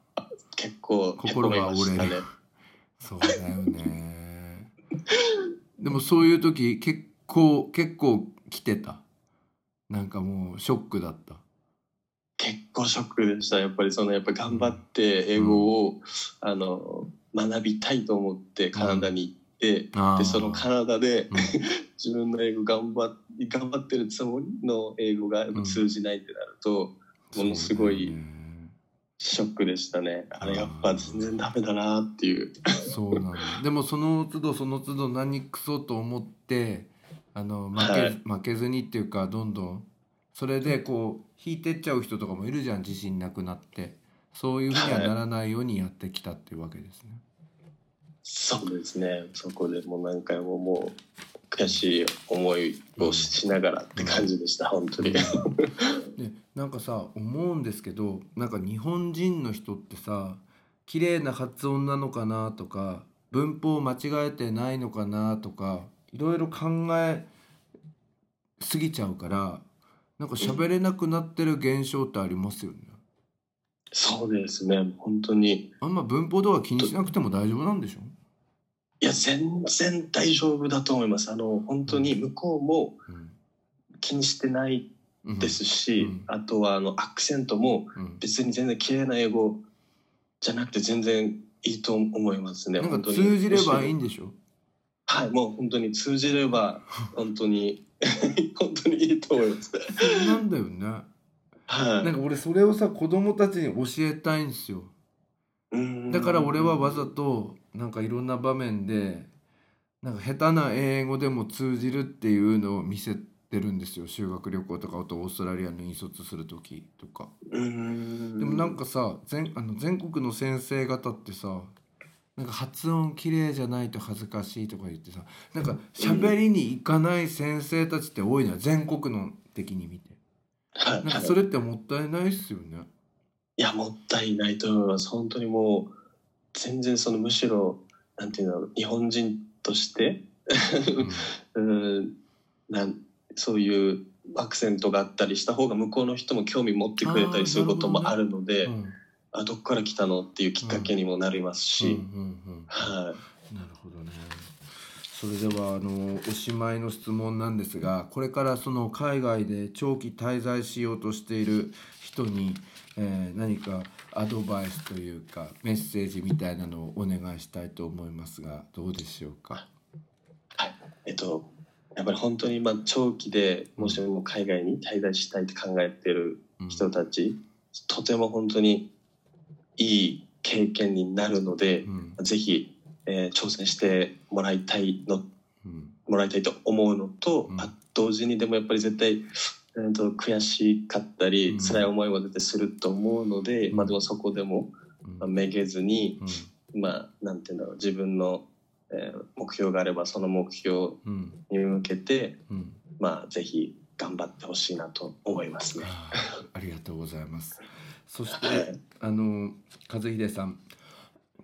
結構心が折れる。ねそうだよね。でもそういう時結構結構来てた？なんかもうショックだった？結構ショックでした。やっぱりそのやっぱ頑張って英語を、あの学びたいと思ってカナダに行って、あー。でそのカナダでうん。[laughs] 自分の英語頑張っ頑張ってるつもりの英語が通じないってなると、ものすごいショックでしたね。あれやっぱ全然ダメだなっていう。そうなんだでもその都度その都度何クソと思ってあの負け,、はい。負けずにっていうかどんどん。それでこう引いてっちゃう人とかもいるじゃん自信なくなって。そういうふうにはならないようにやってきたっていうわけですね。そうですね。そこでもう何回ももう悔しい思いをしながらって感じでした、本当に。でなんかさ思うんですけどなんか日本人の人ってさ綺麗な発音なのかなとか文法間違えてないのかなとかいろいろ考えすぎちゃうからなんか喋れなくなってる現象ってありますよね。そうですね、本当に。あんま文法とか気にしなくても大丈夫なんでしょいや、全然大丈夫だと思います。あの、本当に向こうも気にしてないうんですし、うんあとはあのアクセントもうん別に全然綺麗な英語じゃなくて全然いいと思いますね。本当に通じればいいんでしょ？ろはい、もう本当に通じれば [laughs] 本当に [laughs] 本当にいいと思います。なんだよね。はい。なんか俺それをさ子供たちに教えたいんですよ。うんだから俺はわざとなんかいろんな場面でなんか下手な英語でも通じるっていうのを見せてるんですよ修学旅行とかあとオーストラリアに引率する時とか。うんでもなんかさ全あの全国の先生方ってさなんか発音綺麗じゃないと恥ずかしいとか言ってさなんか喋りに行かない先生たちって多いのよ全国の的に見て。はいなんかそれってもったいないっすよね。いやもったいないと思います。本当にもう全然そのむしろなんていうの日本人として [laughs] うん。なんそういうアクセントがあったりした方が向こうの人も興味持ってくれたりすることもあるので、うん。あどっから来たのっていうきっかけにもなりますし、なるほどね。それではあのおしまいの質問なんですがこれからその海外で長期滞在しようとしている人に、えー何かアドバイスというかメッセージみたいなのをお願いしたいと思いますがどうでしょうか？い、えっとやっぱり本当にまあ長期でもしも海外に滞在したいって考えてるうん。人たち、とても本当にいい経験になるのでう、ん。ぜひ、えー挑戦してもらいたいのうん。もらいたいと思うのと、うん。あ同時にでもやっぱり絶対、えー、と悔しかったり、うん。辛い思いは絶対すると思うので、うん。まあでもそこでも、うん。まあ、めげずに、うん。まあなんていうんだろう自分の、えー目標があればその目標うんに向けてうん。まあぜひ頑張ってほしいなと思いますね。ありがとうございます。[laughs] そして、はい。あの和秀さん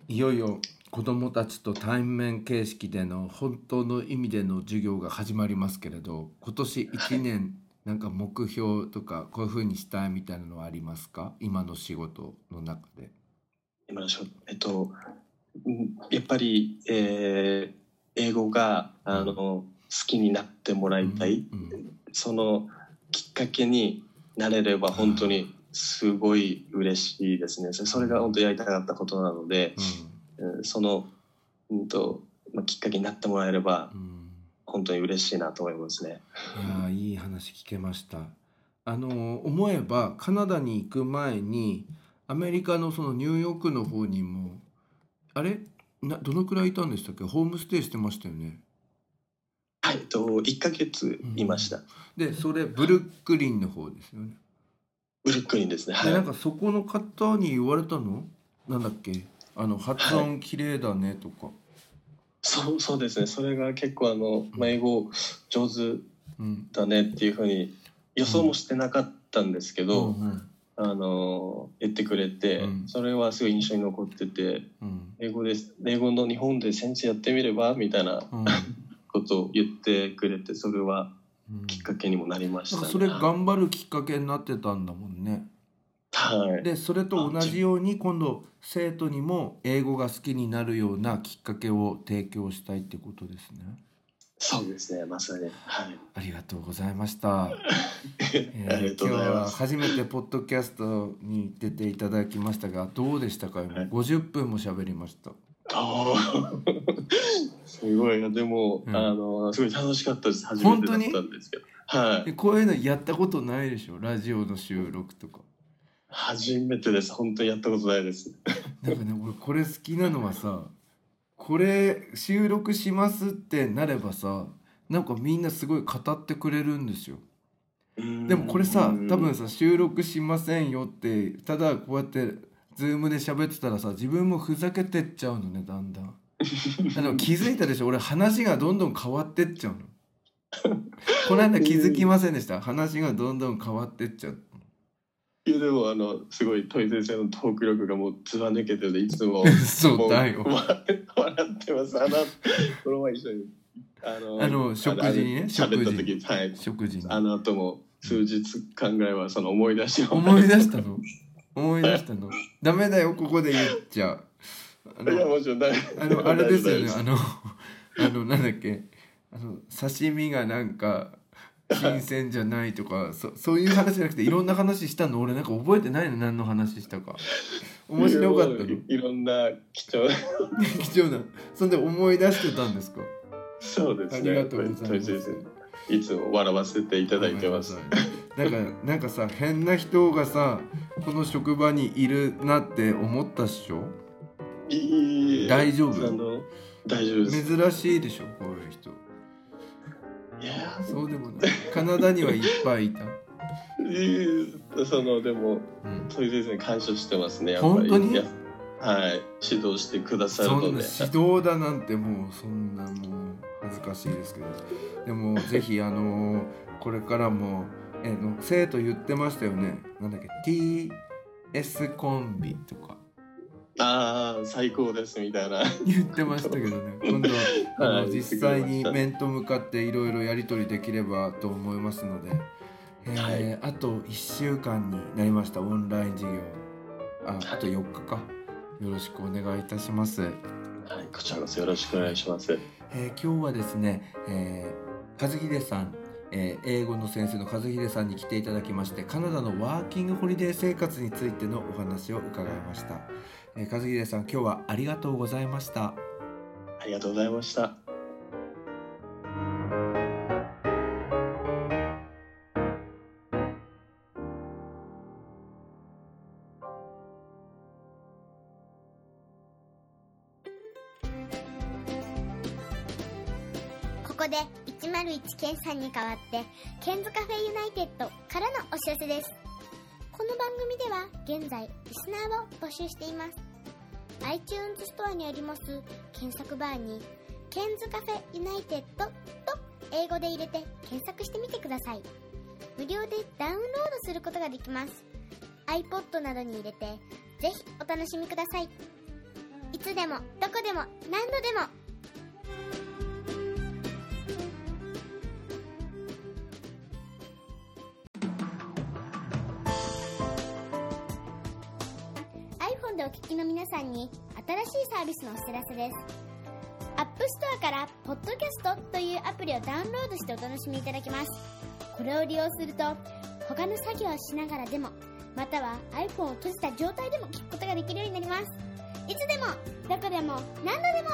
いよいよ子どもたちと対面形式での本当の意味での授業が始まりますけれど今年1年なんか目標とかこういうふうにしたいみたいなのはありますか？今の仕事の中で。今の仕事えっとうんやっぱり、えー英語があの好きになってもらいたい、うんうん。そのきっかけになれれば本当にすごい嬉しいですね。そそれが本当やりたかったことなので、うん。その、うんとまあ、きっかけになってもらえればうんうん本当に嬉しいなと思いますね。いやーいい話聞けました。あの思えばカナダに行く前にアメリカのそのニューヨークの方にもあれ？などのくらいいたんでしたっけ？ホームステイしてましたよね。はい、と1ヶ月いました。でそれブルックリンの方ですよね。ブルックリンですね。でなんはかそこの方に言われたの？なんだっけ？あの発音綺麗だねとか。い、そうそうですね。それが結構あの、まあ、英語上手うん。だねっていうふうに予想もしてなかったんですけど、うんうんあの言ってくれて、うん。それはすごい印象に残っててうん。英語です英語の日本で先生やってみればみたいなうん。[laughs] ことを言ってくれてそれはうん。きっかけにもなりました、ね。それ頑張るきっかけになってたんだもんね。はい。でそれと同じように今度生徒にも英語が好きになるようなきっかけを提供したいってことですね。そうですね。まさに。はい。ありがとうございました。[laughs] えありがとうござい今日は初めてポッドキャストに出ていただきましたがどうでしたか、はい。50分も喋りました。[laughs] すごいでも、うん。あのすごい楽しかったです。初めてだったんですけど。はい。えこういうのやったことないでしょ？ラジオの収録とか。初めてです本当にやったことないですなんかね俺これ好きなのはさこれ収録しますってなればさなんかみんなすごい語ってくれるんですよ。でもこれさうん多分さ収録しませんよってただこうやってズームで喋ってたらさ自分もふざけてっちゃうのねだんだん。あの気づいたでしょ？俺話がどんどん変わってっちゃうの。この間気づきませんでした？話がどんどん変わってっちゃういやでもあのすごい問い先生のトーク力がもうずば抜けてていつもそうだよ。笑笑ってます。あのこの前一緒にあのあの食事にねあの喋った食時はい。食事に。あの後も数日間ぐらいはその思い出しを。思い出したの？思い出したの？ダメだよここで言っちゃあいやのもちろん大あのあれですよねあのあのなんだっけ？あの刺身がなんか新鮮じゃないとかそそういう話じゃなくていろんな話したの俺なんか覚えてないの何の話したか。面白かったの？いいろんな貴重な。[laughs] 貴重な。そんで思い出してたんですか？そうですね。ありがとうございます。問先生いつも笑わせていただいてます。なんかなんかさ変な人がさこの職場にいるなって思ったっしょ？いい大丈夫？あの大丈夫です。珍しいでしょこういう人そうでもない。カナダにはいっぱいいた、いいそのでもうん、問先生に感謝してますねやっぱり。本当に？はい。指導してくださるので。指導だなんてもうそんなもう恥ずかしいですけど。でもぜひあのこれからもえの生徒言ってましたよね。なんだっけ？TS コンビとかああ最高ですみたいな。言ってましたけどね。[laughs] 今度あの、はい実際に面と向かっていろいろやり取りできればと思いますので、えーあと1週間になりました。オンライン授業。ああと4日か。よろしくお願いいたします。はいこちらこそよろしくお願いします。えー今日はですね、えー、和秀さん、えー英語の先生の和秀さんに来ていただきましてカナダのワーキングホリデー生活についてのお話を伺いました、えー、和秀さん今日はありがとうございました。ありがとうございました。ここで101ケンさんに代わってケンズカフェユナイテッドからのお知らせです。この番組では現在リスナーを募集しています iTunes ストアにあります検索バーにケンズカフェユナイテッドと英語で入れて検索してみてください。無料でダウンロードすることができます。iPod などに入れてぜひお楽しみください。いつでもどこでも何度でも新しいサービスのお知らせです。 App Store からポッドキャストというアプリをダウンロードしてお楽しみいただけます。これを利用すると他の作業をしながらでもまたは iPhone を閉じた状態でも聞くことができるようになります。いつでもどこでも何度でも